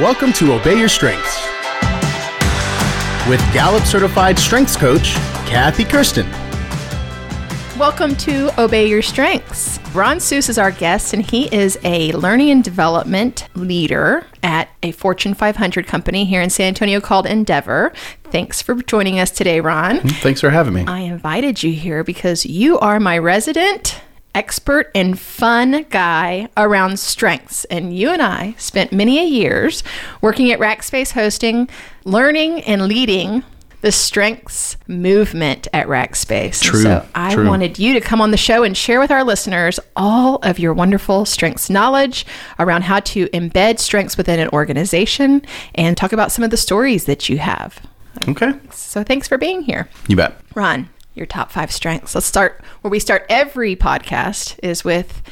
Welcome to Obey Your Strengths with Gallup certified strengths coach, Kathy Kersten. Welcome to Obey Your Strengths. Ron Soos is our guest, and he is a learning and development leader at a Fortune 500 company here in San Antonio called Andeavor. Thanks for joining us today, Ron. Mm-hmm. Thanks for having me. I invited you here because you are my resident expert and fun guy around strengths. And you and I spent many a years working at Rackspace Hosting, learning and leading the strengths movement at Rackspace. True, so I true. wanted you to come on the show and share with our listeners all of your wonderful strengths knowledge around how to embed strengths within an organization and talk about some of the stories that you have. Okay. So thanks for being here. You bet. Ron, your top five strengths. Let's start where we start every podcast is with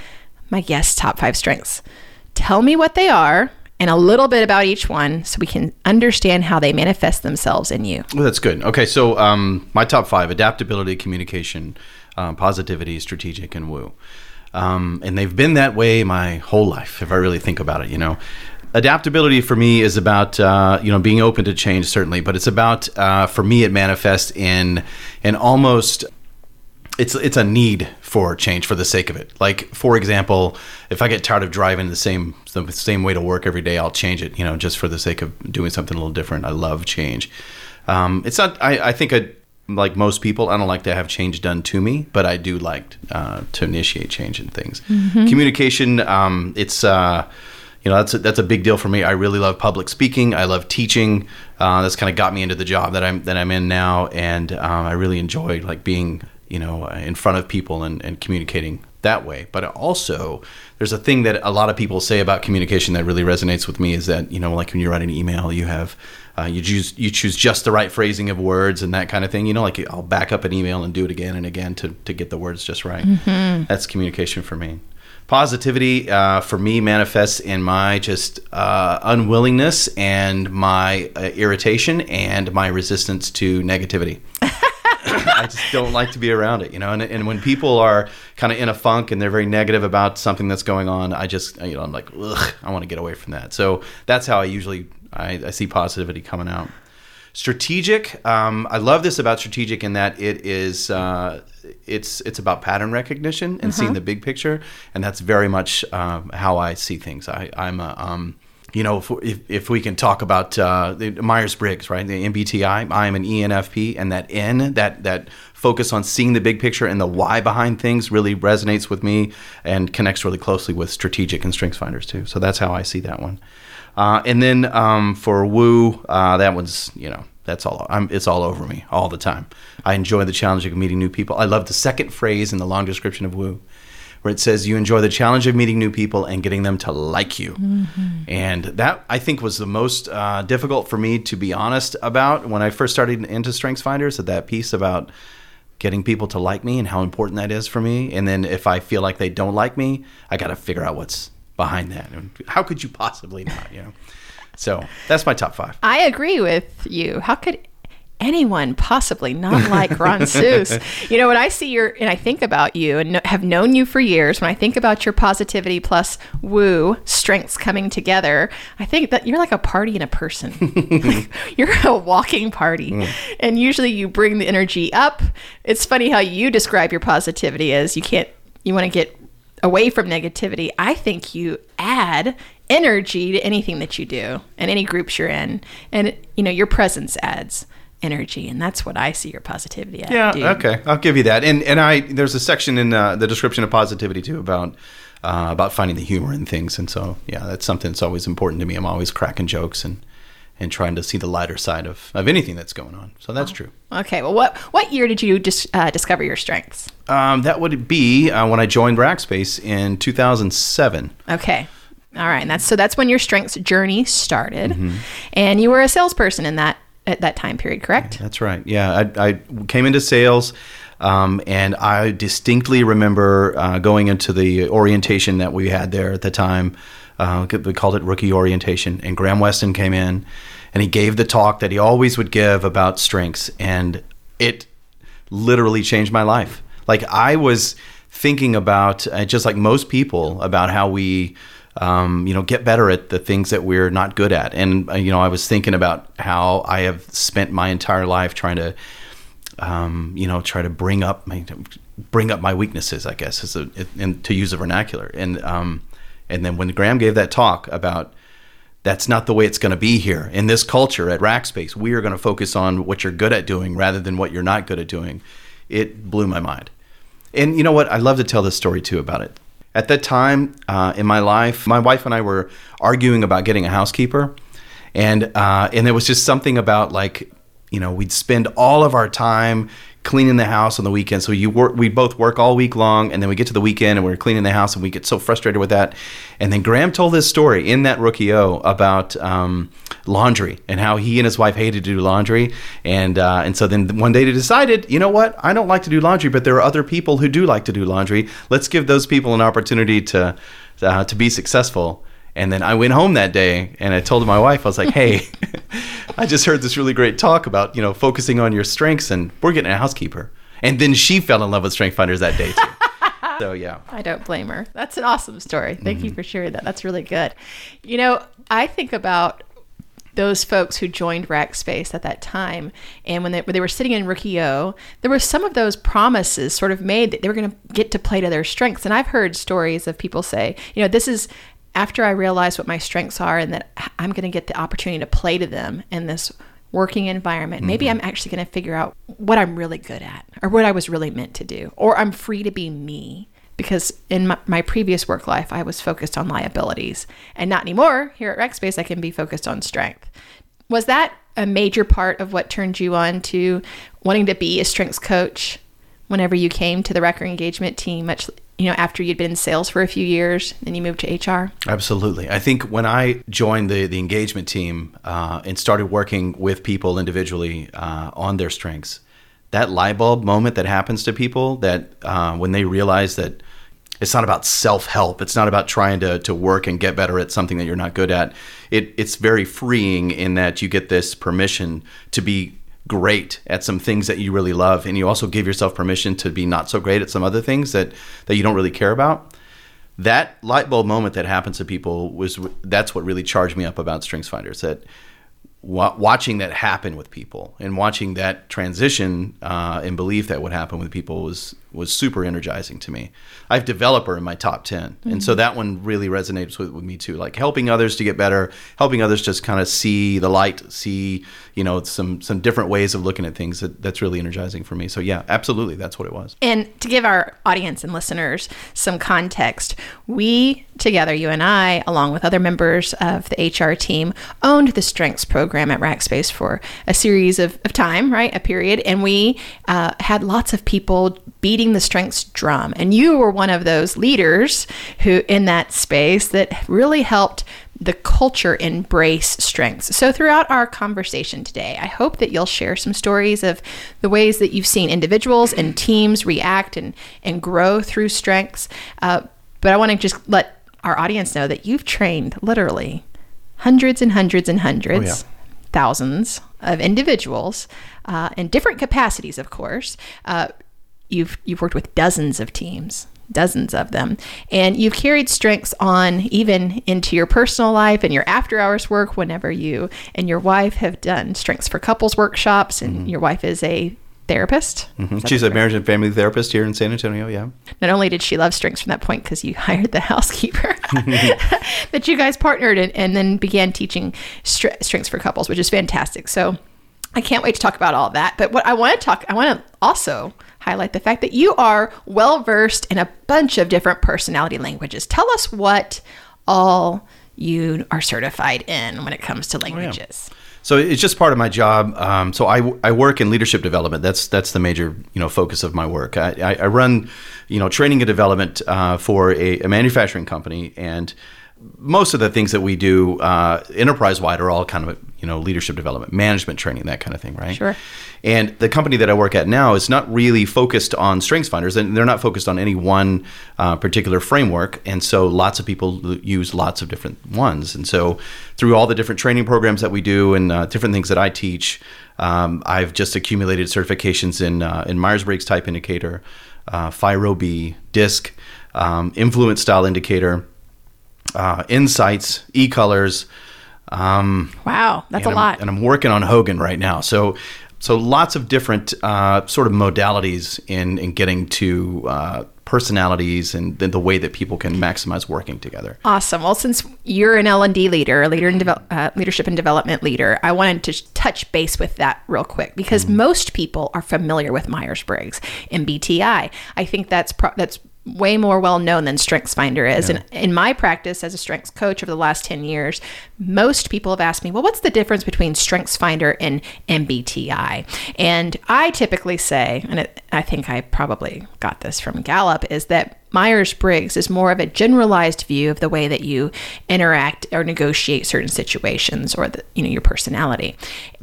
my guest's top five strengths. Tell me what they are and a little bit about each one so we can understand how they manifest themselves in you. Well, that's good. Okay, so um, my top five adaptability, communication, um, positivity, strategic, and woo. Um, and they've been that way my whole life, if I really think about it, you know. Adaptability for me is about uh, you know being open to change certainly, but it's about uh, for me it manifests in an almost it's it's a need for change for the sake of it. Like for example, if I get tired of driving the same the same way to work every day, I'll change it. You know, just for the sake of doing something a little different. I love change. Um, it's not. I, I think I like most people. I don't like to have change done to me, but I do like uh, to initiate change in things. Communication. Um, it's. You know that's a, that's a big deal for me. I really love public speaking. I love teaching. Uh, that's kind of got me into the job that I'm that I'm in now, and um, I really enjoy like being you know in front of people and, and communicating that way. But also, there's a thing that a lot of people say about communication that really resonates with me is that you know like when you write an email, you have uh, you choose you choose just the right phrasing of words and that kind of thing. You know, like I'll back up an email and do it again and again to to get the words just right. That's communication for me positivity uh, for me manifests in my just uh, unwillingness and my uh, irritation and my resistance to negativity I just don't like to be around it, you know. And, and when people are kind of in a funk and they're very negative about something that's going on, I just, you know, I'm like, ugh, I want to get away from that. So that's how I usually I, I see positivity coming out. Strategic, um, I love this about strategic in that it is uh, it's it's about pattern recognition and seeing the big picture, and that's very much um, how I see things. I, I'm a um, you know, if, if, if we can talk about uh, the Myers Briggs, right? The MBTI, I am an ENFP, and that N, that that focus on seeing the big picture and the why behind things, really resonates with me and connects really closely with strategic and strengths finders too. So that's how I see that one. Uh, and then um, for Woo, uh, that one's you know that's all. I'm, it's all over me all the time. I enjoy the challenge of meeting new people. I love the second phrase in the long description of Woo where it says you enjoy the challenge of meeting new people and getting them to like you. And that I think was the most uh, difficult for me to be honest about when I first started into Strengths Finders. That that piece about getting people to like me and how important that is for me. And then if I feel like they don't like me, I got to figure out what's behind that. And how could you possibly not? You know. So that's my top five. I agree with you. How could anyone possibly not like Ron Soos? You know, when I see your and I think about you and have known you for years, when I think about your positivity plus woo strengths coming together, I think that you're like a party in a person. Like, you're a walking party. Mm. And usually you bring the energy up. It's funny how you describe your positivity as you can't you want to get away from negativity. I think you add energy to anything that you do and any groups you're in. And you know, your presence adds energy and that's what I see your positivity at. Yeah. Okay. I'll give you that. And and I there's a section in uh, the description of positivity too about. Uh, about finding the humor in things, and so yeah, that's something that's always important to me. I'm always cracking jokes and and trying to see the lighter side of, of anything that's going on. So that's true. Okay. Well, what what year did you dis- uh, discover your strengths? Um, that would be uh, when I joined Rackspace in 2007. Okay. All right. And that's so that's when your strengths journey started. Mm-hmm. And you were a salesperson in that at that time period, correct? That's right. Yeah, I, I came into sales, um, and I distinctly remember uh, going into the orientation that we had there at the time. Uh, we called it rookie orientation, and Graham Weston came in, and he gave the talk that he always would give about strengths, and it literally changed my life. Like I was thinking about, uh, just like most people, about how we um, you know, get better at the things that we're not good at. And uh, you know, I was thinking about how I have spent my entire life trying to, um, you know, try to bring up my bring up my weaknesses, I guess, is a, and to use a vernacular. And um, and then when Graham gave that talk about that's not the way it's going to be here in this culture at Rackspace. We are going to focus on what you're good at doing rather than what you're not good at doing. It blew my mind. And you know what? I love to tell this story too about it. At that time uh, in my life, my wife and I were arguing about getting a housekeeper, and uh, and there was just something about like, you know, we'd spend all of our time cleaning the house on the weekend. So you work, we both work all week long, and then we get to the weekend and we're cleaning the house, and we get so frustrated with that. And then Graham told this story in that rookie O about um, laundry and how he and his wife hated to do laundry, and uh, and so then one day they decided, you know what, I don't like to do laundry, but there are other people who do like to do laundry. Let's give those people an opportunity to uh, to be successful. And then I went home that day and I told my wife, I was like, hey, I just heard this really great talk about, you know, focusing on your strengths and we're getting a housekeeper. And then she fell in love with Strength Finders that day too. so yeah. I don't blame her. That's an awesome story. Thank mm-hmm. you for sharing that. That's really good. You know, I think about those folks who joined Rackspace at that time, and when they, when they were sitting in Rookie O, there were some of those promises sort of made that they were going to get to play to their strengths. And I've heard stories of people say, you know, this is after I realized what my strengths are and that I'm going to get the opportunity to play to them in this working environment, mm-hmm. maybe I'm actually going to figure out what I'm really good at or what I was really meant to do, or I'm free to be me. Because in my, my previous work life, I was focused on liabilities, and not anymore. Here at Rackspace, I can be focused on strength. Was that a major part of what turned you on to wanting to be a strengths coach whenever you came to the record engagement team much you know, after you'd been in sales for a few years, then you moved to HR? Absolutely. I think when I joined the, the engagement team uh, and started working with people individually uh, on their strengths, that light bulb moment that happens to people that uh, when they realize that it's not about self help, it's not about trying to, to work and get better at something that you're not good at. It, it's very freeing in that you get this permission to be great at some things that you really love and you also give yourself permission to be not so great at some other things that that you don't really care about that light bulb moment that happens to people was that's what really charged me up about strengths finders that watching that happen with people and watching that transition uh, and belief that would happen with people was was super energizing to me. I have developer in my top 10. Mm-hmm. And so mm-hmm. that one really resonates with, with me too. Like helping others to get better, helping others just kind of see the light, see, you know, some some different ways of looking at things that, that's really energizing for me. So yeah, absolutely that's what it was. And to give our audience and listeners some context, we together, you and I, along with other members of the HR team, owned the strengths program at Rackspace for a series of, of time, right? A period. And we uh, had lots of people beating the strengths drum. And you were one of those leaders who, in that space, that really helped the culture embrace strengths. So, throughout our conversation today, I hope that you'll share some stories of the ways that you've seen individuals and teams react and, and grow through strengths. Uh, but I want to just let our audience know that you've trained literally hundreds and hundreds and hundreds, oh, yeah. thousands of individuals uh, in different capacities, of course. Uh, you've you've worked with dozens of teams dozens of them and you've carried strengths on even into your personal life and your after hours work whenever you and your wife have done strengths for couples workshops and mm-hmm. your wife is a therapist mm-hmm. she's a marriage and family therapist here in san antonio yeah not only did she love strengths from that point because you hired the housekeeper that you guys partnered and, and then began teaching strengths for couples which is fantastic so i can't wait to talk about all that but what i want to talk i want to also highlight the fact that you are well versed in a bunch of different personality languages. Tell us what all you are certified in when it comes to languages. Oh, yeah. So it's just part of my job. Um, so I, I work in leadership development. That's that's the major you know focus of my work. I, I, I run you know training and development uh, for a, a, manufacturing company, and most of the things that we do uh, enterprise wide are all kind of you know leadership development, management training, that kind of thing, right? Sure. And the company that I work at now is not really focused on strengths finders, and they're not focused on any one uh, particular framework. And so lots of people use lots of different ones. And so through all the different training programs that we do and uh, different things that I teach, um, I've just accumulated certifications in uh, in Myers Briggs Type Indicator, uh, FIRO B, DISC, um, Influence Style Indicator uh, Insights, eColors. Um, wow, that's a I'm- lot. and I'm working on Hogan right now. So, so lots of different uh, sort of modalities in in getting to uh, personalities and the, the way that people can maximize working together. Awesome. Well, since you're an L and D leader, a leader in devel- uh, leadership and development leader, I wanted to touch base with that real quick because most people are familiar with Myers Briggs and MBTI. I think that's pro- that's way more well known than StrengthsFinder is. And in my practice as a strengths coach over the last ten years, most people have asked me, "Well, what's the difference between StrengthsFinder and MBTI?" And I typically say, and it, I think I probably got this from Gallup, is that Myers Briggs is more of a generalized view of the way that you interact or negotiate certain situations or the, you know your personality,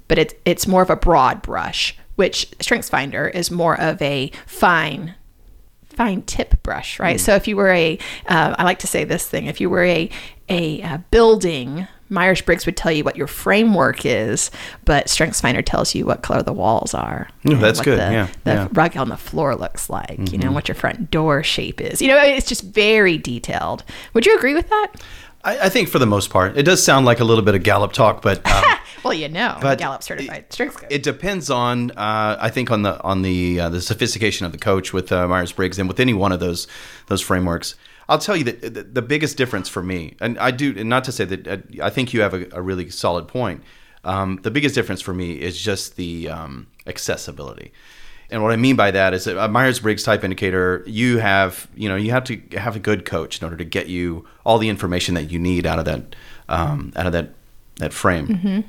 but it's it's more of a broad brush. Which StrengthsFinder is more of a fine fine tip brush, right? So if you were a, uh, I like to say this thing, if you were a a uh, building. Myers Briggs would tell you what your framework is, but StrengthsFinder tells you what color the walls are. Yeah, that's good. The, Yeah, the yeah. rug on the floor looks like, you know, what your front door shape is. You know, it's just very detailed. Would you agree with that? I, I think for the most part, it does sound like a little bit of Gallup talk, but um, Well, you know, But Gallup certified strengths coach. it depends on uh, I think on the on the uh, the sophistication of the coach with uh, Myers Briggs and with any one of those those frameworks. I'll tell you that the, the biggest difference for me, and I do, and not to say that uh, I think you have a, a really solid point. Um, the biggest difference for me is just the um, accessibility. And what I mean by that is that a Myers Briggs type indicator, you have, you know, you have to have a good coach in order to get you all the information that you need out of that, um, out of that, that frame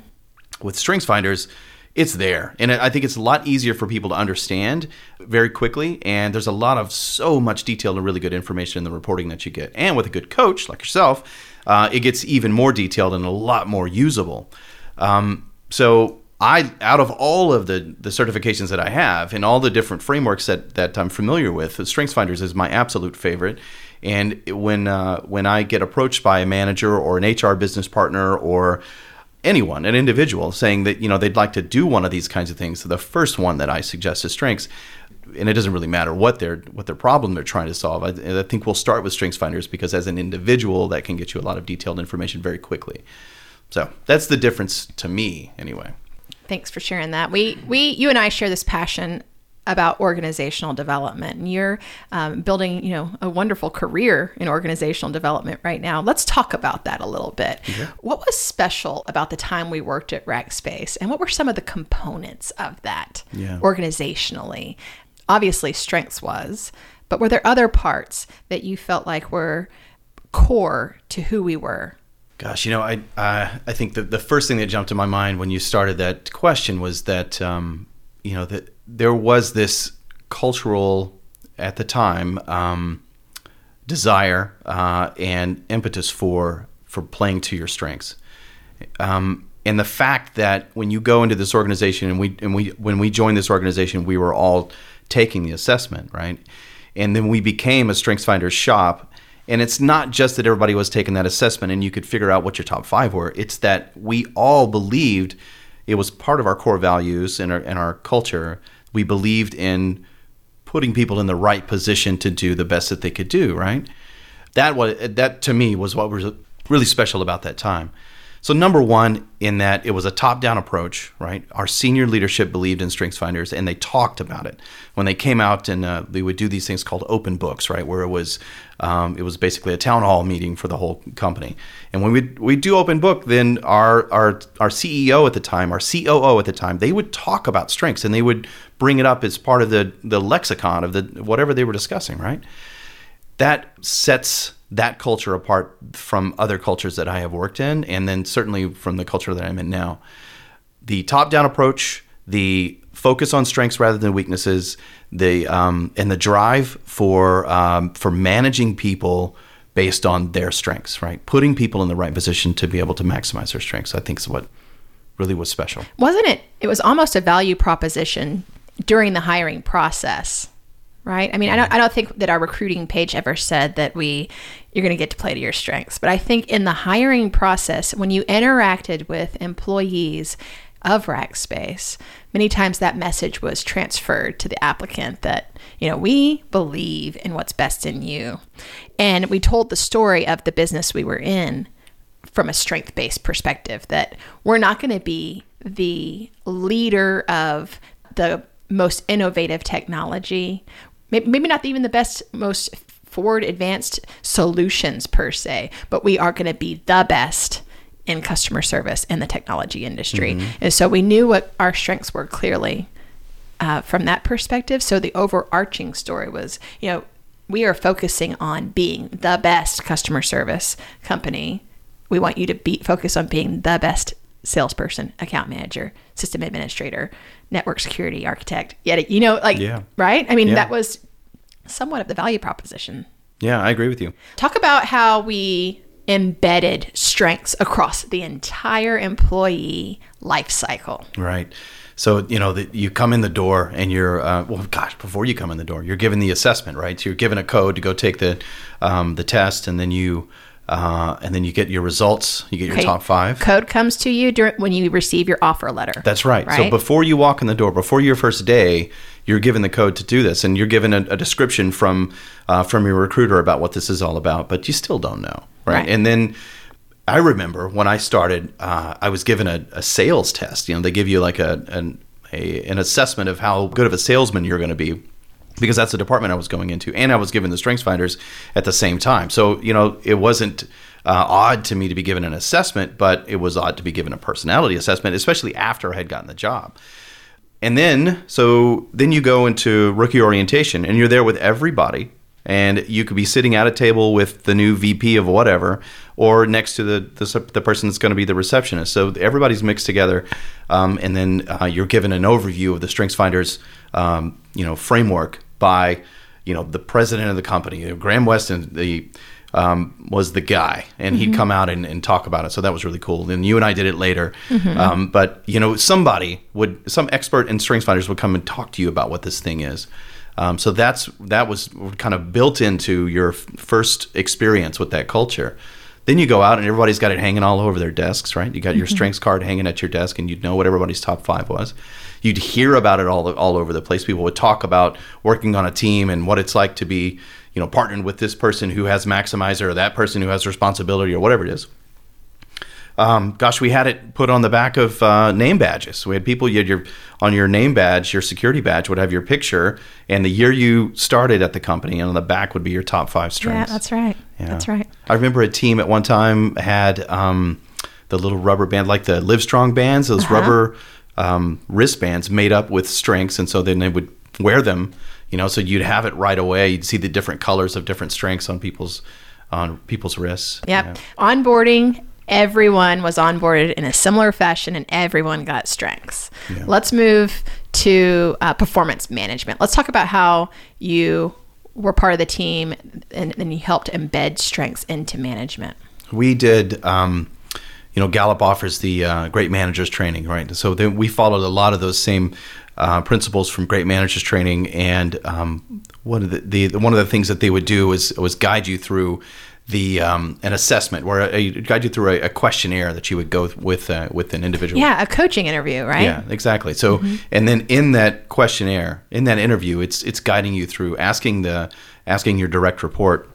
with strengths finders it's there. And i think it's a lot easier for people to understand very quickly. And there's a lot of so much detailed and really good information in the reporting that you get. And with a good coach like yourself uh, it gets even more detailed and a lot more usable. Um, so i out of all of the the certifications that i have and all the different frameworks that that i'm familiar with strengths finders is my absolute favorite. And when uh, when i get approached by a manager or an hr business partner or anyone, an individual, saying that you know they'd like to do one of these kinds of things. So the first one that I suggest is strengths, and it doesn't really matter what their what their problem they're trying to solve. I, I think we'll start with strengths finders because as an individual, that can get you a lot of detailed information very quickly. So that's the difference to me, anyway. Thanks for sharing that. We we you and I share this passion about organizational development. And you're um, building you know a wonderful career in organizational development right now. Let's talk about that a little bit. What was special about the time we worked at rackspace? And what were some of the components of that Yeah. organizationally? Obviously strengths was but were there other parts that you felt like were core to who we were? Gosh, you know, I uh, I think the the first thing that jumped to my mind when you started that question was that um, you know that there was this cultural at the time um, desire uh, and impetus for for playing to your strengths. Um, and the fact that when you go into this organization and we and we when we joined this organization, we were all taking the assessment, right? And then we became a strengths finder shop. And it's not just that everybody was taking that assessment and you could figure out what your top five were. It's that we all believed it was part of our core values and our, and our culture. We believed in putting people in the right position to do the best that they could do, right? That was that to me was what was really special about that time. So number one, in that it was a top-down approach, right? Our senior leadership believed in strengths finders, and they talked about it when they came out, and uh, they would do these things called open books, right? Where it was, um, it was basically a town hall meeting for the whole company. And when we we do open book, then our our our CEO at the time, our COO at the time, they would talk about strengths, and they would bring it up as part of the the lexicon of the whatever they were discussing, right? that sets that culture apart from other cultures that I have worked in, and then certainly from the culture that I'm in now. The top-down approach, the focus on strengths rather than weaknesses, the um, and the drive for um, for managing people based on their strengths, right? Putting people in the right position to be able to maximize their strengths, I think is what really was special. wasn't it it was almost a value proposition during the hiring process right? I mean i don't, mm-hmm. I don't think that our recruiting page ever said that we you're going to get to play to your strengths but i think in the hiring process when you interacted with employees of Rackspace, many times that message was transferred to the applicant that, you know, we believe in what's best in you. And we told the story of the business we were in from a strength based perspective that we're not going to be the leader of the most innovative technology, maybe not even the best, most forward advanced solutions per se, but we are going to be the best in customer service in the technology industry. Mm-hmm. And so we knew what our strengths were clearly uh, from that perspective. So the overarching story was, you know, we are focusing on being the best customer service company. We want you to be focus on being the best salesperson, account manager, system administrator, network security architect. Yet, you know, like, yeah. right? I mean, yeah. that was somewhat of the value proposition. Yeah, I agree with you. Talk about how we embedded strengths across the entire employee life cycle. Right. So you know that you come in the door and you're uh, well, gosh, before you come in the door, you're given the assessment, right? So you're given a code to go take the um, the test, and then you uh, and then you get your results. You get your okay. top five. Code comes to you during, when you receive your offer letter. That's right. right. So before you walk in the door, before your first day, you're given the code to do this, and you're given a, a description from uh, from your recruiter about what this is all about. But you still don't know, right? right. And then I remember when I started, uh, I was given a, a, sales test. You know, they give you like a an, a, an assessment of how good of a salesman you're going to be because that's the department I was going into, and I was given the strengths finders at the same time. So you know, it wasn't uh, odd to me to be given an assessment, but it was odd to be given a personality assessment, especially after I had gotten the job. And then, so then you go into rookie orientation, and you're there with everybody, and you could be sitting at a table with the new VP of whatever, or next to the the, the person that's going to be the receptionist. So everybody's mixed together, um, and then uh, you're given an overview of the Strengths Finders, um, you know, framework by, you know, the president of the company. You know, Graham Weston, the um, was the guy, and mm-hmm. he'd come out and, and, talk about it. So that was really cool. And you and I did it later. Mm-hmm. Um, but you know, somebody would, some expert in strengths finders would come and talk to you about what this thing is. Um, so that's that was kind of built into your f- first experience with that culture. Then you go out and everybody's got it hanging all over their desks, right? You got your mm-hmm. strengths card hanging at your desk, and you'd know what everybody's top five was you'd hear about it all all over the place. People would talk about working on a team and what it's like to be, you know, partnered with this person who has maximizer or that person who has responsibility or whatever it is. Um, gosh, we had it put on the back of uh, name badges. We had people you had your on your name badge, your security badge would have your picture and the year you started at the company, and on the back would be your top five strengths. Yeah, that's right. Yeah. That's right. I remember a team at one time had um, the little rubber band, like the Livestrong bands, those uh-huh. rubber um, wristbands made up with strengths, and so then they would wear them. You know, so you'd have it right away. You'd see the different colors of different strengths on people's on people's wrists. Yep. Onboarding everyone was onboarded in a similar fashion and everyone got strengths. Yeah. Let's move to uh, performance management. Let's talk about how you were part of the team and then you helped embed strengths into management. We did. Um, you know, Gallup offers the uh, great managers training, right? So then we followed a lot of those same uh, principles from great managers training, and um, one of the, the, one of the things that they would do was was guide you through the um, an assessment where a, guide you through a, a, questionnaire that you would go with uh, with an individual. Yeah, a coaching interview, right? Yeah, exactly. So, mm-hmm. and then in that questionnaire, in that interview, it's it's guiding you through asking the asking your direct report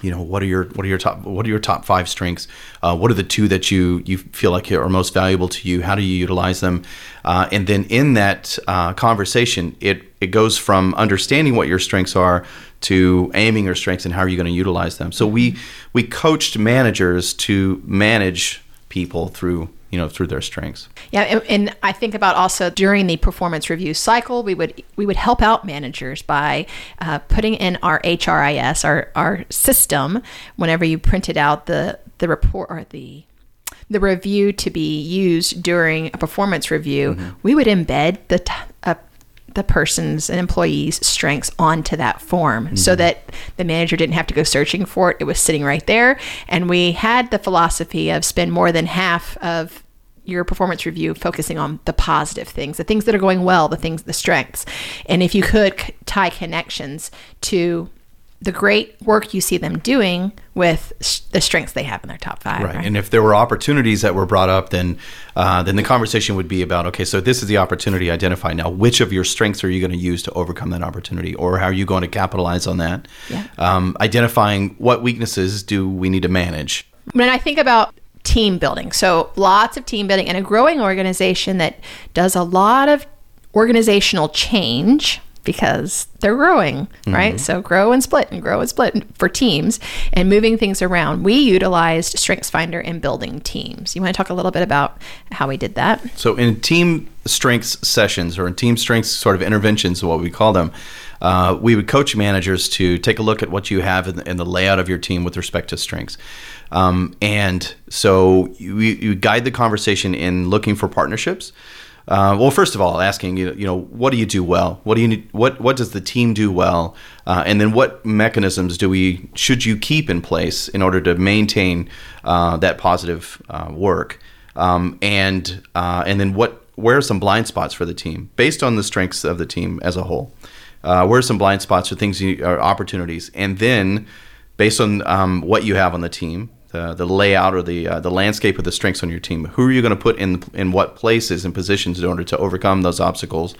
you know what are your what are your top what are your top five strengths uh, what are the two that you you feel like are most valuable to you how do you utilize them uh, and then in that uh, conversation it it goes from understanding what your strengths are to aiming your strengths and how are you going to utilize them so we we coached managers to manage people through you know through their strengths yeah and, and, i think about also during the performance review cycle we would we would help out managers by uh, putting in our hris our our system whenever you printed out the the report or the the review to be used during a performance review, mm-hmm. we would embed the t- uh, the person's and employee's strengths onto that form mm-hmm. so that the manager didn't have to go searching for it. It was sitting right there. And we had the philosophy of spend more than half of your performance review focusing on the positive things, the things that are going well, the things, the strengths. And if you could tie connections to the great work you see them doing with sh- the strengths they have in their top five. Right. And if there were opportunities that were brought up, then uh, then the conversation would be about okay, so this is the opportunity identified. Now, which of your strengths are you going to use to overcome that opportunity, or how are you going to capitalize on that? Yeah. Um, identifying what weaknesses do we need to manage. When I think about team building, so lots of team building in a growing organization that does a lot of organizational change because they're growing, right? So grow and split and grow and split for teams and moving things around. We utilized StrengthsFinder in building teams. You want to talk a little bit about how we did that? So in team strengths sessions or in team strengths sort of interventions, what we call them, uh, we would coach managers to take a look at what you have in the, in the layout of your team with respect to strengths. Um, and so you, you guide the conversation in looking for partnerships. Uh, well, first of all, asking you, you know, what do you do well? What do you need, what what does the team do well? Uh, and then what mechanisms do we should you keep in place in order to maintain uh, that positive uh, work? Um, and uh, and then what where are some blind spots for the team based on the strengths of the team as a whole? Uh, where are some blind spots or things you, or opportunities? And then based on um, what you have on the team, the, the layout or the uh, the landscape of the strengths on your team. Who are you going to put in in what places and positions in order to overcome those obstacles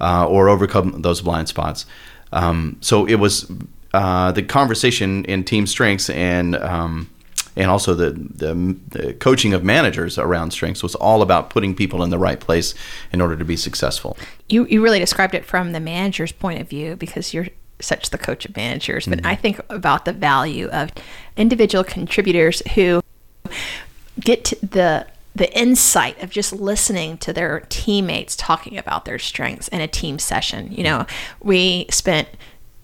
uh, or overcome those blind spots? Um, so it was uh, the conversation in team strengths and um, and also the, the, the coaching of managers around strengths was all about putting people in the right place in order to be successful. You you really described it from the manager's point of view because you're such the coach of managers, but I mm-hmm. think about the value of individual contributors who get the the insight of just listening to their teammates talking about their strengths in a team session. You know, we spent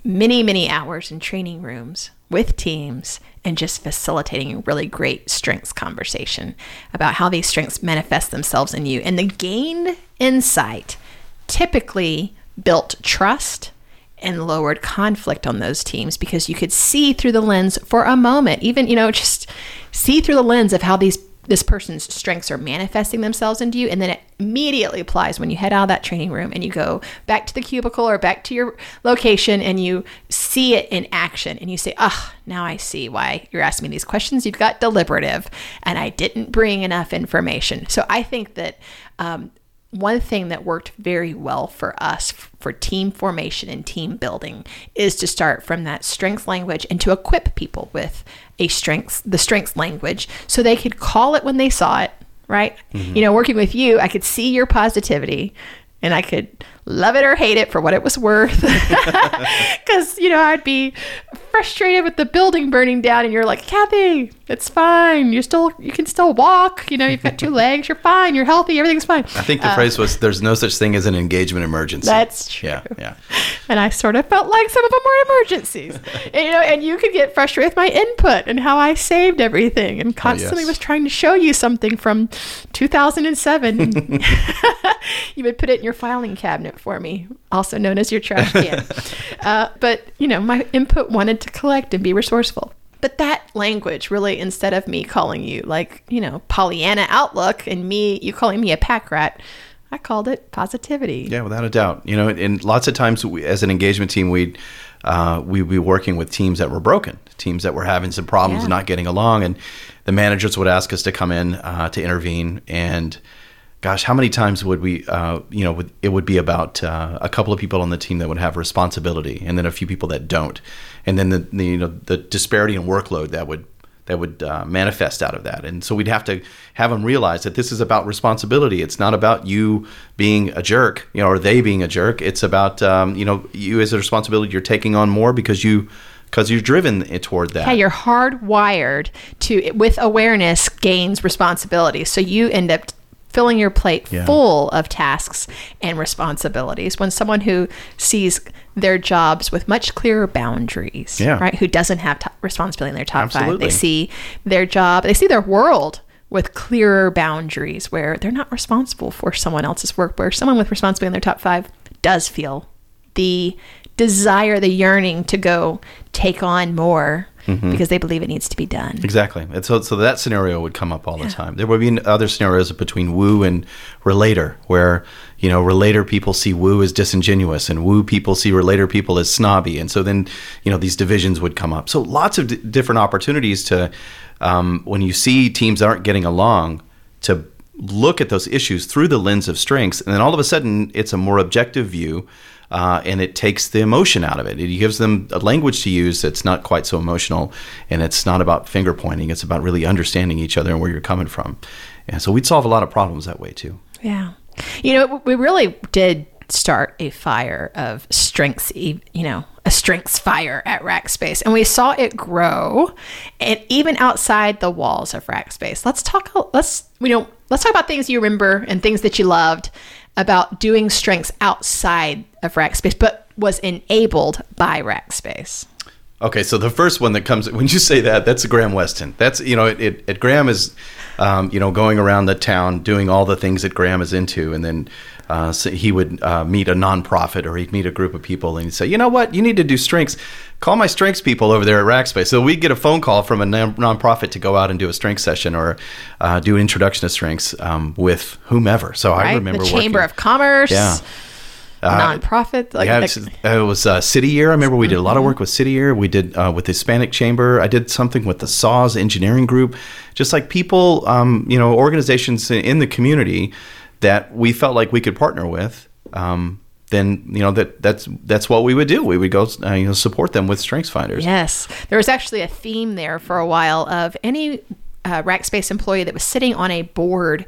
many, many hours in training rooms with teams and just facilitating a really great strengths conversation about how these strengths manifest themselves in you. And the gained insight typically built trust and lowered conflict on those teams because you could see through the lens for a moment, even, you know, just see through the lens of how these this person's strengths are manifesting themselves into you. And then it immediately applies when you head out of that training room and you go back to the cubicle or back to your location and you see it in action and you say ah now i see why you're asking me these questions. You've got deliberative and i didn't bring enough information. So i think that um, one thing that worked very well for us for team formation and team building is to start from that strengths language and to equip people with a strengths the strengths language so they could call it when they saw it right? Mm-hmm. You know working with you i could see your positivity and i could love it or hate it for what it was worth because you know i'd be frustrated with the building burning down and you're like kathy it's fine you still you can still walk you know you've got two legs you're fine you're healthy everything's fine I think the phrase was "There's no such thing as an engagement emergency." Uh, that's true yeah, yeah. and I sort of felt like some of them were emergencies. and, you know, and you could get frustrated with my input and how I saved everything, and constantly yes. was trying to show you something from 2007. you would put it in your filing cabinet for me, also known as your trash can. uh, but you know, my input wanted to collect and be resourceful. But that language really, instead of me calling you like, you know, Pollyanna outlook and me, you calling me a pack rat, I called it positivity. Yeah, without a doubt. You know, and lots of times we, as an engagement team, we'd uh, we'd be working with teams that were broken, teams that were having some problems Yeah. and not getting along, and the managers would ask us to come in uh, to intervene. And gosh, how many times would we? Uh, you know, it would be about uh, a couple of people on the team that would have responsibility, and then a few people that don't, and then the, the you know the disparity in workload that would that would uh, manifest out of that. And so we'd have to have them realize that this is about responsibility. It's not about you being a jerk, you know, or they being a jerk. It's about um, you know you as a responsibility. You're taking on more because you because you're driven toward that. Yeah, you're hardwired to with awareness gains responsibility. So you end up filling your plate Yeah. full of tasks and responsibilities when someone who sees their jobs with much clearer boundaries, Yeah. right? Who doesn't have to responsibility in their top five. They see their job, they see their world with clearer boundaries where they're not responsible for someone else's work, where someone with responsibility in their top five does feel the desire, the yearning to go take on more Mm-hmm. because they believe it needs to be done. Exactly. And so, so that scenario would come up all the time. There would be other scenarios between woo and relator, where you know relator people see woo as disingenuous, and woo people see relator people as snobby, and so then you know these divisions would come up. So lots of d- different opportunities to um, when you see teams aren't getting along to look at those issues through the lens of strengths, and then all of a sudden it's a more objective view uh, and it takes the emotion out of it. It gives them a language to use that's not quite so emotional, and it's not about finger pointing. It's about really understanding each other and where you're coming from. And so we'd solve a lot of problems that way too. Yeah. You know, we really did start a fire of strengths, you know, a strengths fire at Rackspace. And we saw it grow and even outside the walls of Rackspace. Let's talk, let's, you know, let's talk about things you remember and things that you loved about doing strengths outside of Rackspace, but was enabled by Rackspace. Okay, so the first one that comes when you say that, that's Graham Weston. That's you know, it, it, it Graham is, um, you know, going around the town doing all the things that Graham is into, and then uh, so he would uh, meet a nonprofit or he'd meet a group of people, and he'd say, you know what, you need to do strengths. Call my strengths people over there at Rackspace. So we'd get a phone call from a non- nonprofit to go out and do a strength session or uh, do an introduction to strengths um, with whomever. So I remember the Chamber working- of Commerce, Yeah. nonprofit. Like, yeah, like- it was uh, City Year. I remember we did a lot of work with City Year. We did uh, with the Hispanic Chamber. I did something with the SAWS Engineering Group. Just like people, um, you know, organizations in the community that we felt like we could partner with. Um, then you know that that's that's what we would do. We would go, uh, you know, support them with Strengths Finders. Yes. There was actually a theme there for a while of any uh, Rackspace employee that was sitting on a board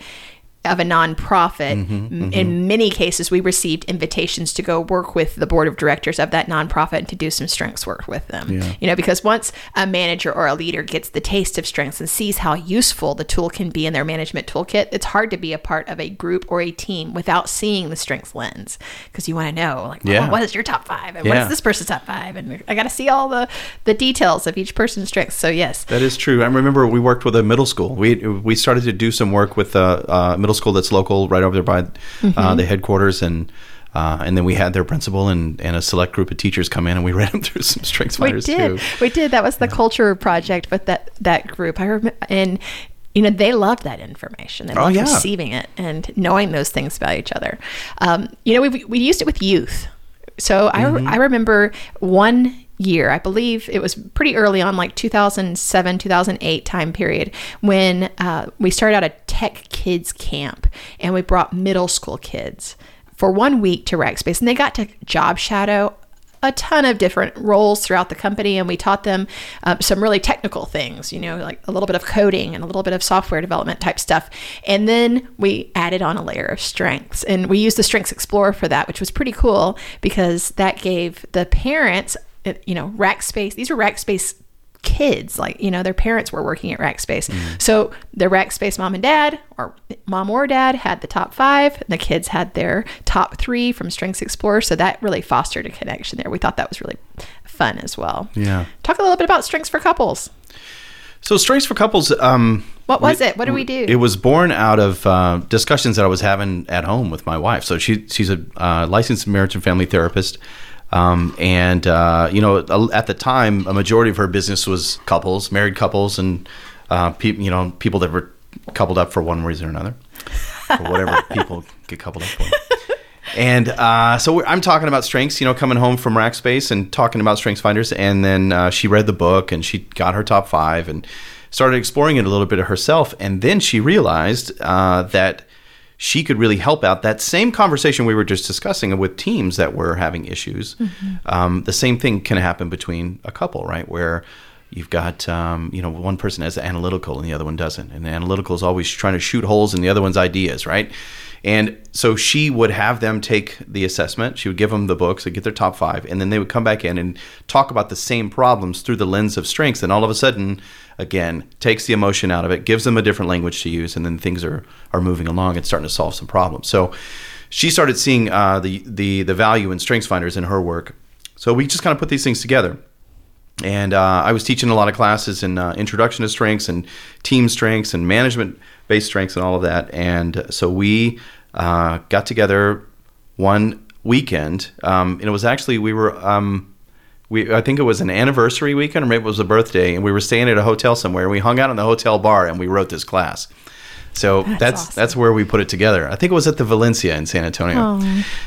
of a nonprofit. Mm-hmm, M- mm-hmm. In many cases, we received invitations to go work with the board of directors of that nonprofit and to do some strengths work with them. Yeah. You know, because once a manager or a leader gets the taste of strengths and sees how useful the tool can be in their management toolkit, it's hard to be a part of a group or a team without seeing the strengths lens because you want to know, like, well, Yeah. what is your top five and Yeah. what's this person's top five, and I got to see all the the details of each person's strengths. So yes, That is true. I remember we worked with a middle school. We we started to do some work with a, a middle school that's local, right over there by Mm-hmm. uh, the headquarters, and uh, and then we had their principal and, and a select group of teachers come in, and we ran them through some strengths we finders did. too. We did. That was the culture project with that that group. I remember, and you know they loved that information. They Oh, yeah. receiving it and knowing those things about each other. Um, you know, we we used it with youth. So Mm-hmm. I I remember one year, I believe it was pretty early on, like 2007, 2008 time period, when uh, we started out a tech kids camp and we brought middle school kids for one week to Rackspace and they got to job shadow a ton of different roles throughout the company and we taught them um, some really technical things you know like a little bit of coding and a little bit of software development type stuff. And then we added on a layer of strengths and we used the strengths explorer for that which was pretty cool because that gave the parents you know rackspace these were rackspace kids like you know their parents were working at rackspace so the rackspace mom and dad or mom or dad had the top five and the kids had their top three from strengths explorer so that really fostered a connection there we thought that was really fun as well Yeah. talk a little bit about strengths for couples So strengths for couples. Um, What was it? What did we do? It was born out of uh, discussions that I was having at home with my wife. So she she's a uh, licensed marriage and family therapist. Um, and uh, you know, at the time, a majority of her business was couples, married couples, and uh, people, you know, people that were coupled up for one reason or another, or whatever people get coupled up for. And uh, so we're- I'm talking about strengths, you know, coming home from Rackspace and talking about Strengths Finders. And then uh, she read the book and she got her top five and started exploring it a little bit of herself. And then she realized uh, that she could really help out that same conversation we were just discussing with teams that were having issues. Um, the same thing can happen between a couple, right? Where you've got um, you know one person has the analytical and the other one doesn't. And the analytical is always trying to shoot holes in the other one's ideas right? And so she would have them take the assessment. She would give them the books and get their top five and then they would come back in and talk about the same problems through the lens of strengths. And all of a sudden again takes the emotion out of it gives them a different language to use and then things are are moving along and starting to solve some problems. So she started seeing uh, the the the value in strengths finders in her work. So we just kind of put these things together and uh, I was teaching a lot of classes in uh, introduction to strengths and team strengths and management based strengths and all of that. And so we uh, got together one weekend, um, and it was actually we were. Um, we, I think it was an anniversary weekend, or maybe it was a birthday, and we were staying at a hotel somewhere. And we hung out in the hotel bar, and we wrote this class. So that's that's, awesome. where we put it together. I think it was at the Valencia in San Antonio.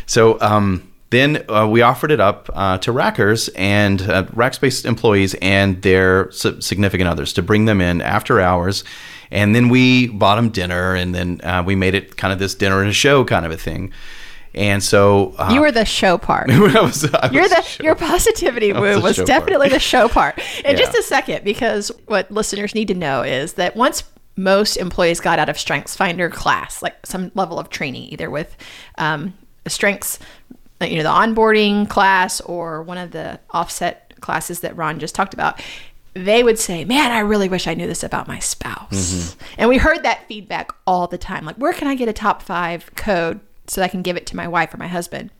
So um, then uh, we offered it up uh, to Rackers and uh, Rackspace employees and their si- significant others to bring them in after hours. And then we bought them dinner, and then uh, we made it kind of this dinner and a show kind of a thing. And so uh, You were the show part. I was- I You're the sure. your positivity was woo the was show part. definitely the show part. In Yeah. just a second, because what listeners need to know is that once most employees got out of Strengths Finder class, like some level of training, either with um, Strengths, you know, the onboarding class or one of the offset classes that Ron just talked about. They would say, "Man, I really wish I knew this about my spouse." Mm-hmm. And we heard that feedback all the time. Like, where can I get a top five code so that I can give it to my wife or my husband?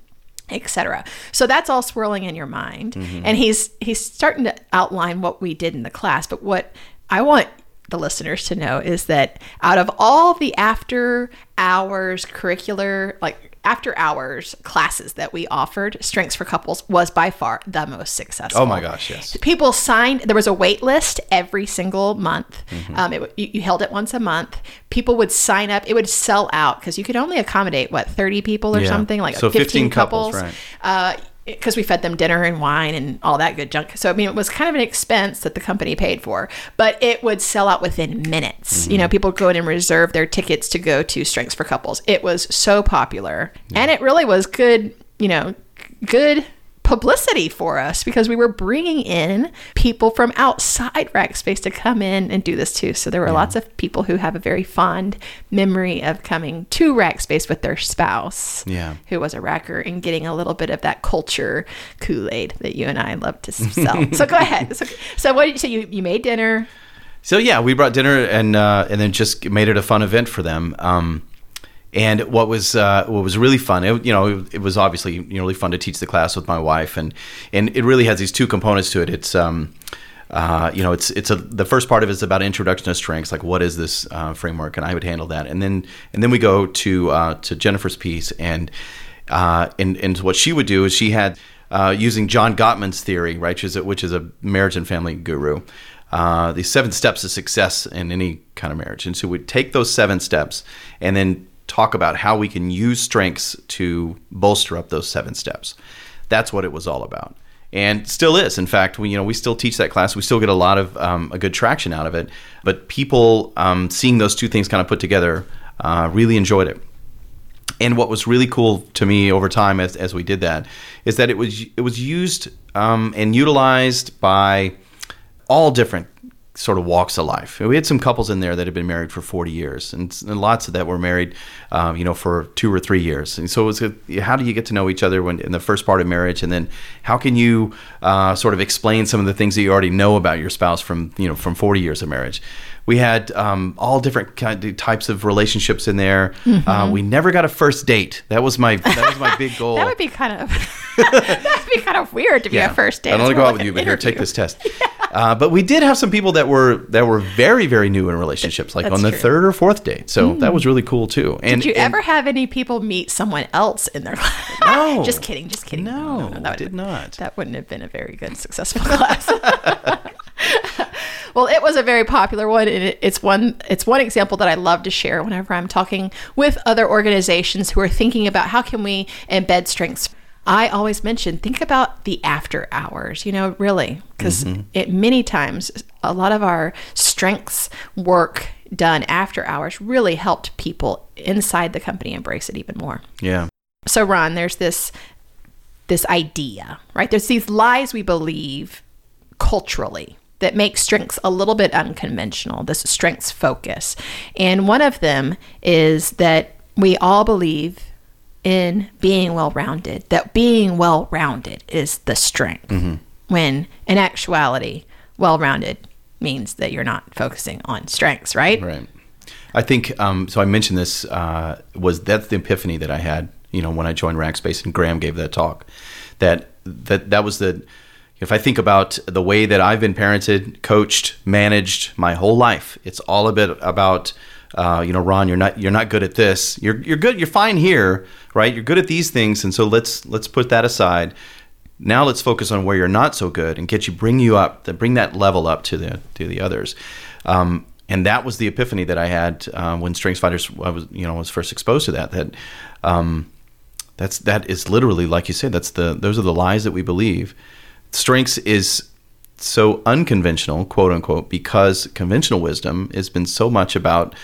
etc. So that's all swirling in your mind. And he's he's starting to outline what we did in the class, but what I want the listeners to know is that out of all the after hours curricular like after hours classes that we offered, Strengths for Couples was by far the most successful. Oh my gosh, yes. People signed. There was a wait list every single month. Mm-hmm. Um, it, you, you held it once a month. People would sign up. It would sell out because you could only accommodate what thirty people or Yeah. something like So 15, 15 couples, couples. right. Uh, because we fed them dinner and wine and all that good junk. So I mean, it was kind of an expense that the company paid for, but it would sell out within minutes. You know, mm-hmm. people would go in and reserve their tickets to go to Strengths for Couples. It was so popular, and it really was good. You know, good publicity for us because we were bringing in people from outside Rackspace to come in and do this too. So there were lots of people who have a very fond memory of coming to Rackspace with their spouse Yeah. who was a racker and getting a little bit of that culture Kool-Aid that you and I love to sell. so go ahead. So, so what so you, you made dinner. So yeah, we brought dinner and uh, and then just made it a fun event for them. Um, and what was uh, what was really fun, it, you know, it, was obviously you know, really fun to teach the class with my wife, and and it really has these two components to it. It's um, uh, you know, it's it's a the first part of it is about introduction to strengths, like what is this uh, framework, and I would handle that, and then and then we go to uh, to Jennifer's piece, and uh, and and what she would do is she had uh, using John Gottman's theory, right, which is a, which is a marriage and family guru. Uh, the seven steps of success in any kind of marriage, and so we take those seven steps and then talk about how we can use strengths to bolster up those seven steps. That's what it was all about and still is. In fact, we you know we still teach that class. We still get a lot of um, a good traction out of it. But people um, seeing those two things kind of put together uh, really enjoyed it. And what was really cool to me over time as, as we did that is that it was it was used um, and utilized by all different sort of walks of life. We had some couples in there that had been married for 40 years, and, and lots of that were married, um, you know, for two or three years. And so it was a, how do you get to know each other when in the first part of marriage, and then how can you uh, sort of explain some of the things that you already know about your spouse from you know from 40 years of marriage. We had um, all different kind of types of relationships in there. Uh, we never got a first date. That was my that was my big goal. That would be kind of that would be kind of weird to be a first date. I don't want to go out with you, but here, take this test. Uh, but we did have some people that were that were very very new in relationships, like That's on the true. third or fourth date. So that was really cool too. And Did you and- ever have any people meet someone else in their class? No. just kidding, just kidding. No, that would did not. That wouldn't have been a very good successful class. Well, it was a very popular one, and it's one it's one example that I love to share whenever I'm talking with other organizations who are thinking about how can we embed strengths. I always mention think about the after hours, you know, really, because mm-hmm. it many times a lot of our strengths work done after hours really helped people inside the company embrace it even more. yeah, So Ron, there's this this idea, right? There's these lies we believe culturally that make strengths a little bit unconventional, this strengths focus. And one of them is that we all believe in being well rounded, that being well rounded is the strength. When in actuality, well rounded means that you're not focusing on strengths, right? right. I think um, so. I mentioned this uh, was that's the epiphany that I had. You know, when I joined Rackspace and Graham gave that talk, that that that was the. If I think about the way that I've been parented, coached, managed my whole life, it's all a bit about uh, you know, Ron, you're not you're not good at this. You're you're good. You're fine here, right? You're good at these things, and so let's let's put that aside. Now let's focus on where you're not so good and get you bring you up, bring that level up to the to the others. Um, and that was the epiphany that I had uh, when Strengths Finders I was you know was first exposed to that. That um, that's that is literally like you said. That's the those are the lies that we believe. Strengths is so unconventional, quote unquote, because conventional wisdom has been so much about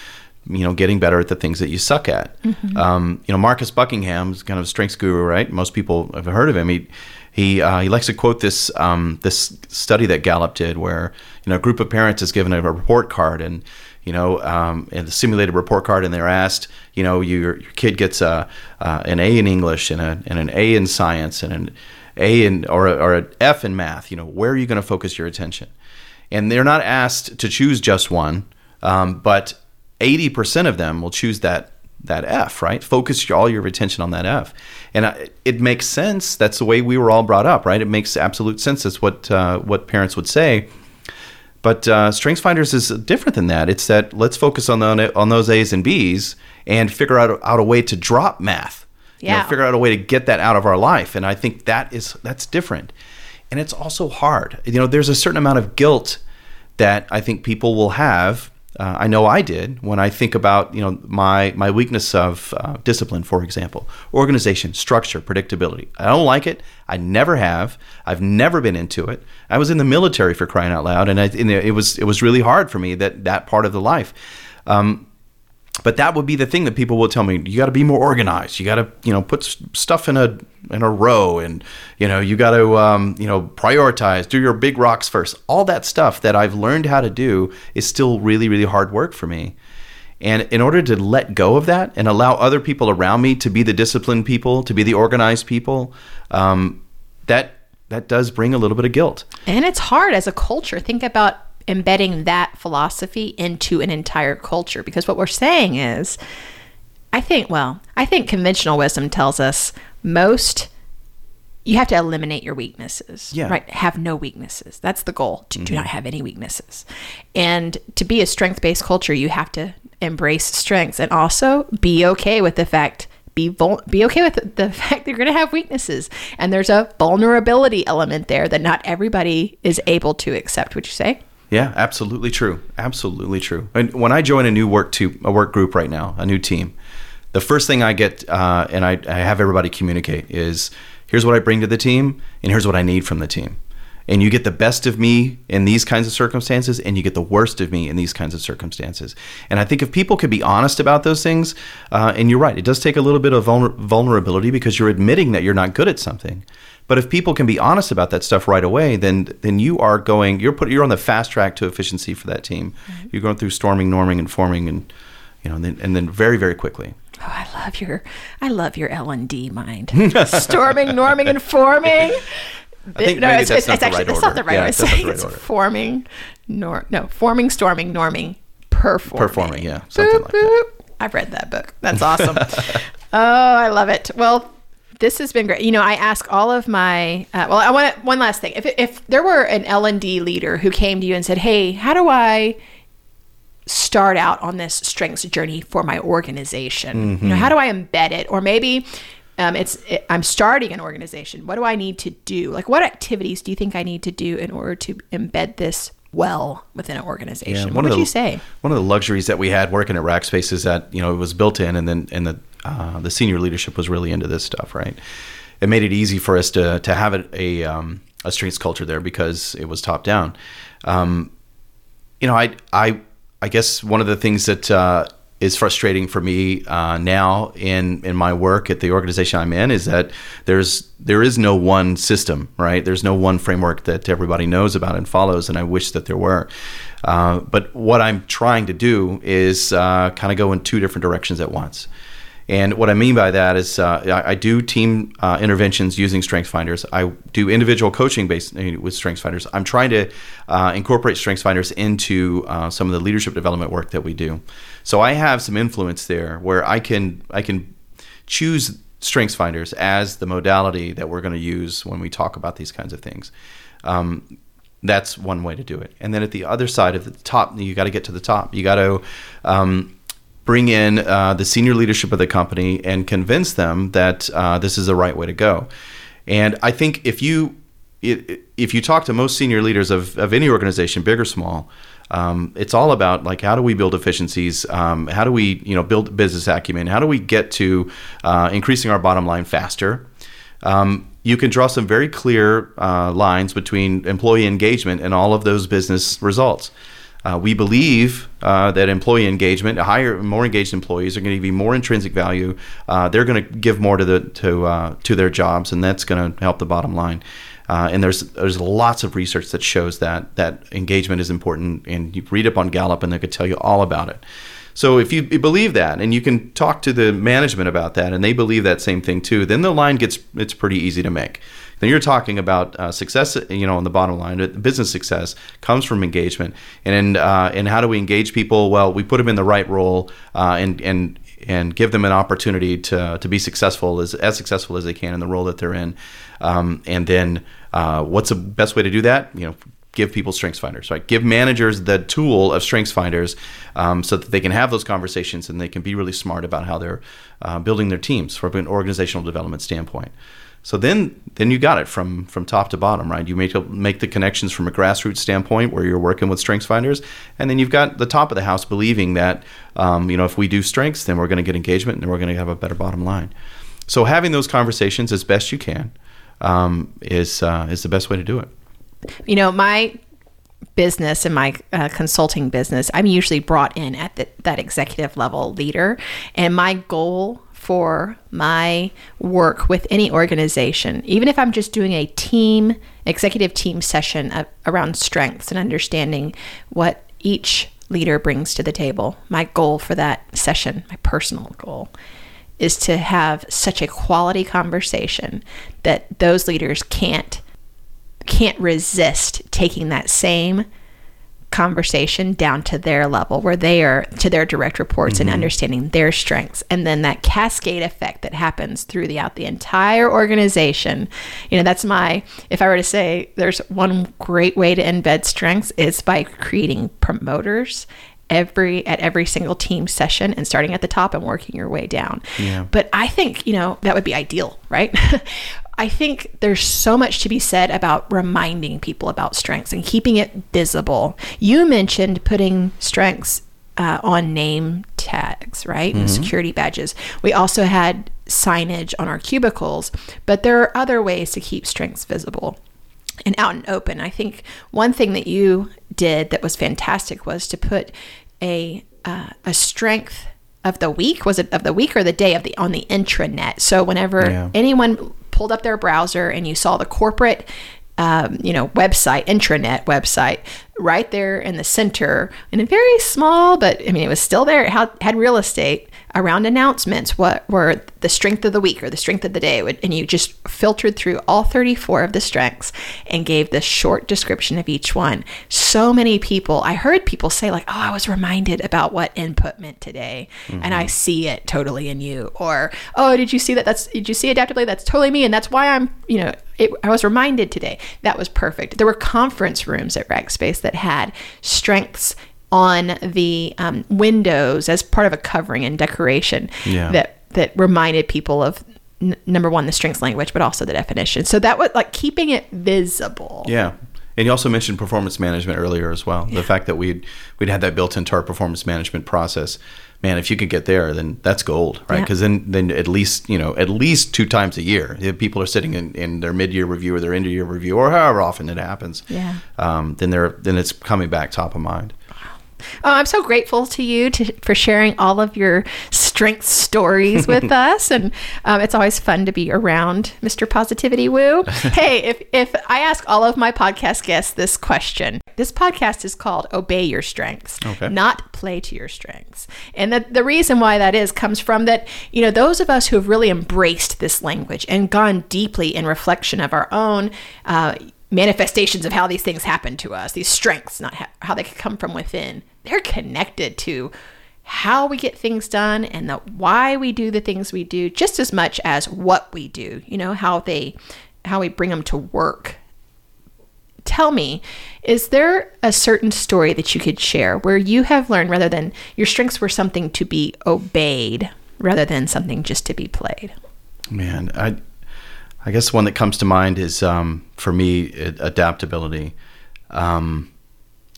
you know getting better at the things that you suck at. Mm-hmm. Um, you know, Marcus Buckingham is kind of a strengths guru, right? Most people have heard of him. He he uh, he likes to quote this um, this study that Gallup did, where you know a group of parents is given a report card and you know, um, and the simulated report card, and they're asked, you know, your, your kid gets a, uh, an A in English and, a, and an A in science and an A in or or an F in math. You know, where are you going to focus your attention? And they're not asked to choose just one, um, but 80% of them will choose that that F, right? Focus all your attention on that F, and it makes sense. That's the way we were all brought up, right? It makes absolute sense. That's what uh, what parents would say. But uh, Strengths Finders is different than that. It's that let's focus on the, on those A's and B's and figure out out a way to drop math. Yeah. You know, figure out a way to get that out of our life, and I think that is that's different, and it's also hard. You know, there's a certain amount of guilt that I think people will have uh, I know I did when I think about you know my my weakness of uh, discipline, for example, organization, structure, predictability. I don't like it. I never have. I've never been into it. I was in the military for crying out loud, and, I, and it was it was really hard for me that that part of the life. Um, but that would be the thing that people will tell me you got to be more organized. You got to you know put stuff in a in a row and you know you got to um, you know prioritize. Do your big rocks first. All that stuff that i've learned how to do is still really really hard work for me. And in order to let go of that and allow other people around me to be the disciplined people to be the organized people um, that that does bring a little bit of guilt. And it's hard as a culture. Think about embedding that philosophy into an entire culture. Because what we're saying is, I think, well, I think conventional wisdom tells us most you have to eliminate your weaknesses. Yeah. Right. Have no weaknesses. That's the goal. To mm-hmm. do not have any weaknesses. And to be a strength based culture, you have to embrace strengths and also be okay with the fact be vul- be okay with the fact that you're going to have weaknesses and there's a vulnerability element there that not everybody is able to accept would you say yeah, absolutely true. Absolutely true. And when I join a new work to a work group right now, a new team, the first thing I get uh, and I, I have everybody communicate is here's what I bring to the team and here's what I need from the team. And you get the best of me in these kinds of circumstances, and you get the worst of me in these kinds of circumstances. And I think if people could be honest about those things, uh, and you're right, it does take a little bit of vulner- vulnerability because you're admitting that you're not good at something. But if people can be honest about that stuff right away, then then you are going you're put you're on the fast track to efficiency for that team. Mm-hmm. You're going through storming, norming, and forming, and you know, and then, and then very very quickly. Oh, I love your I love your L and D mind. storming, norming, and forming. I think no, it's, it's, it's actually right that's not the right yeah, way. It's, right it's forming, nor no forming, storming, norming, performing. Performing, yeah, something boop, like boop. that. I've read that book. That's awesome. oh, I love it. Well, this has been great. You know, I ask all of my. Uh, well, I want one last thing. If if there were an L and D leader who came to you and said, "Hey, how do I?" start out on this strengths journey for my organization mm-hmm. you know how do i embed it or maybe um, it's it, i'm starting an organization what do i need to do like what activities do you think i need to do in order to embed this well within an organization yeah, what would the, you say one of the luxuries that we had working at rackspace is that you know it was built in and then and the uh, the senior leadership was really into this stuff, right? It made it easy for us to to have a um, a strengths culture there because it was top down. Um, you know, I I I guess one of the things that uh, is frustrating for me uh, now in in my work at the organization I'm in is that there's there is no one system, right? There's no one framework that everybody knows about and follows, and I wish that there were. Uh, but what I'm trying to do is uh, kind of go in two different directions at once. And what I mean by that is uh, I, I, do team uh, interventions using Strengths Finders. I do individual coaching based with Strengths Finders. I'm trying to uh, incorporate Strengths Finders into uh, some of the leadership development work that we do. So I have some influence there where I can I can choose Strengths Finders as the modality that we're going to use when we talk about these kinds of things. Um, that's one way to do it. And then at the other side of the top, you got to get to the top. You got to um, bring in uh, the senior leadership of the company and convince them that uh, this is the right way to go. And I think if you if you talk to most senior leaders of, of any organization, big or small, um, it's all about like how do we build efficiencies? Um, how do we you know build business acumen? How do we get to uh, increasing our bottom line faster? Um, you can draw some very clear uh, lines between employee engagement and all of those business results. Uh, we believe uh, that employee engagement, higher, more engaged employees are going to you more intrinsic value. Uh, they're going to give more to the to uh, to their jobs, and that's going to help the bottom line. Uh, and there's there's lots of research that shows that that engagement is important, and you read up on Gallup, and they could tell you all about it. So if you believe that, and you can talk to the management about that, and they believe that same thing too, then the line gets it's pretty easy to make. Then you're talking about uh, success, you know, on the bottom line. Business success comes from engagement, and uh, and how do we engage people? Well, we put them in the right role, uh, and and and give them an opportunity to to be successful as as successful as they can in the role that they're in. Um, and then, uh, what's the best way to do that? You know, give people strengths finders right give managers the tool of strengths finders um, so that they can have those conversations and they can be really smart about how they're uh, building their teams from an organizational development standpoint so then, then you got it from from top to bottom, right? You make make the connections from a grassroots standpoint where you're working with strengths finders, and then you've got the top of the house believing that um, you know if we do strengths, then we're going to get engagement and we're going to have a better bottom line. So having those conversations as best you can um, is uh, is the best way to do it. You know, my business and my uh, consulting business, I'm usually brought in at the, that executive level leader, and my goal for my work with any organization, even if I'm just doing a team, executive team session of, around strengths and understanding what each leader brings to the table. My goal for that session, my personal goal, is to have such a quality conversation that those leaders can't can't resist taking that same conversation down to their level where they are to their direct reports mm-hmm. and understanding their strengths and then that cascade effect that happens throughout the entire organization you know that's my if i were to say there's one great way to embed strengths is by creating promoters every at every single team session and starting at the top and working your way down. Yeah. But I think, you know, that would be ideal, right? I think there's so much to be said about reminding people about strengths and keeping it visible. You mentioned putting strengths uh, on name tags, right? Mm-hmm. security badges. We also had signage on our cubicles, but there are other ways to keep strengths visible and out and open. I think one thing that you did that was fantastic was to put a uh, a strength of the week was it of the week or the day of the on the intranet so whenever yeah. anyone pulled up their browser and you saw the corporate um, you know website intranet website right there in the center in a very small but i mean it was still there. It had, had real estate around announcements what were the strength of the week or the strength of the day. And you just filtered through all 34 of the strengths and gave the short description of each one. So many people i heard people say like oh i was reminded about what input meant today mm-hmm. and i see it totally in you. Or oh did you see that? That's did you see adaptively? That's totally me and that's why i'm you know it, I was reminded today. That was perfect. There were conference rooms at Rackspace that had strengths on the um, windows as part of a covering and decoration yeah. that that reminded people of n- number one the strengths language, but also the definition. So that was like keeping it visible. Yeah. And you also mentioned performance management earlier as well. Yeah. The fact that we'd we'd had that built into our performance management process. Man, if you could get there, then that's gold, right? Because yeah. then, then at least you know at least two times a year, if people are sitting in, in their mid year review or their end of year review, or however often it happens. Yeah. Um, then they're then it's coming back top of mind. Oh, I'm so grateful to you to, for sharing all of your strength stories with us, and um, it's always fun to be around Mr. Positivity Woo. hey, if if I ask all of my podcast guests this question, this podcast is called "Obey Your Strengths," okay. not "Play to Your Strengths," and the the reason why that is comes from that you know those of us who have really embraced this language and gone deeply in reflection of our own. Uh, manifestations of how these things happen to us, these strengths, not how they come from within, they're connected to how we get things done and the why we do the things we do just as much as what we do you know how they how we bring them to work tell me, is there a certain story that you could share where you have learned rather than your strengths were something to be obeyed rather than something just to be played? Man, I I guess one that comes to mind is um, for me adaptability. Um,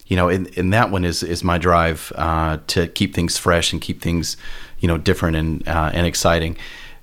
you know, in, in that one is is my drive uh, to keep things fresh and keep things, you know, different and uh, and exciting.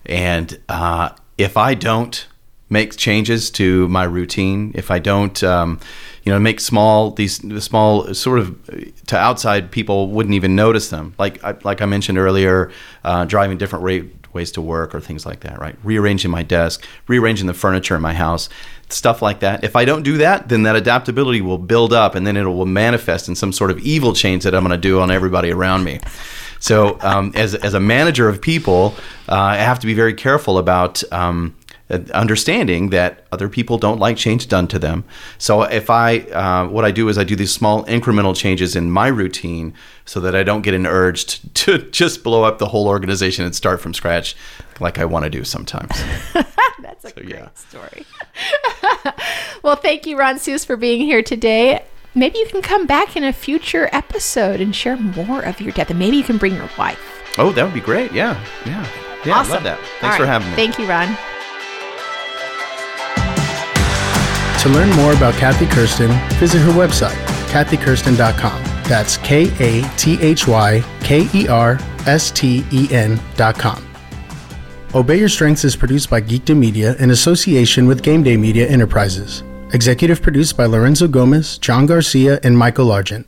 And uh, if I don't make changes to my routine, if I don't, um, you know, make small these small sort of to outside people wouldn't even notice them. Like I, like I mentioned earlier, uh, driving different rate ways to work or things like that, right? Rearranging my desk, rearranging the furniture in my house, stuff like that. If I don't do that, then that adaptability will build up and then it will manifest in some sort of evil change that I'm going to do on everybody around me. So, um, as, as a manager of people, uh, I have to be very careful about um, understanding that other people don't like change done to them. So if I, uh, what I do is I do these small incremental changes in my routine so that I don't get an urge to, to just blow up the whole organization and start from scratch like I want to do sometimes. That's a so, great yeah. story. well, thank you, Ron Soos, for being here today. Maybe you can come back in a future episode and share more of your depth, and maybe you can bring your wife. Oh, that would be great. Yeah, yeah, yeah. Awesome. love that. Thanks for having me. Thank you, Ron. To learn more about Kathy Kersten, visit her website, kathykersten.com. That's K A T H Y K E R S T E N.com. Obey Your Strengths is produced by Geekdom Media in association with Game Day Media Enterprises. Executive produced by Lorenzo Gomez, John Garcia, and Michael Argent.